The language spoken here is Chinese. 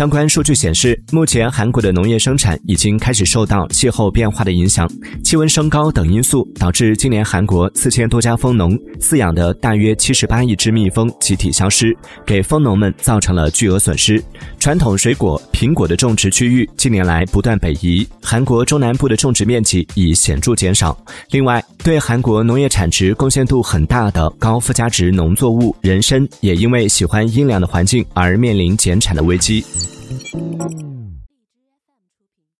相关数据显示，目前韩国的农业生产已经开始受到气候变化的影响，气温升高等因素导致今年韩国四千多家蜂农饲养的大约七十八亿只蜜蜂集体消失，给蜂农们造成了巨额损失。传统水果苹果的种植区域近年来不断北移，韩国中南部的种植面积已显著减少。另外，对韩国农业产值贡献度很大的高附加值农作物人参，也因为喜欢阴凉的环境而面临减产的危机。Música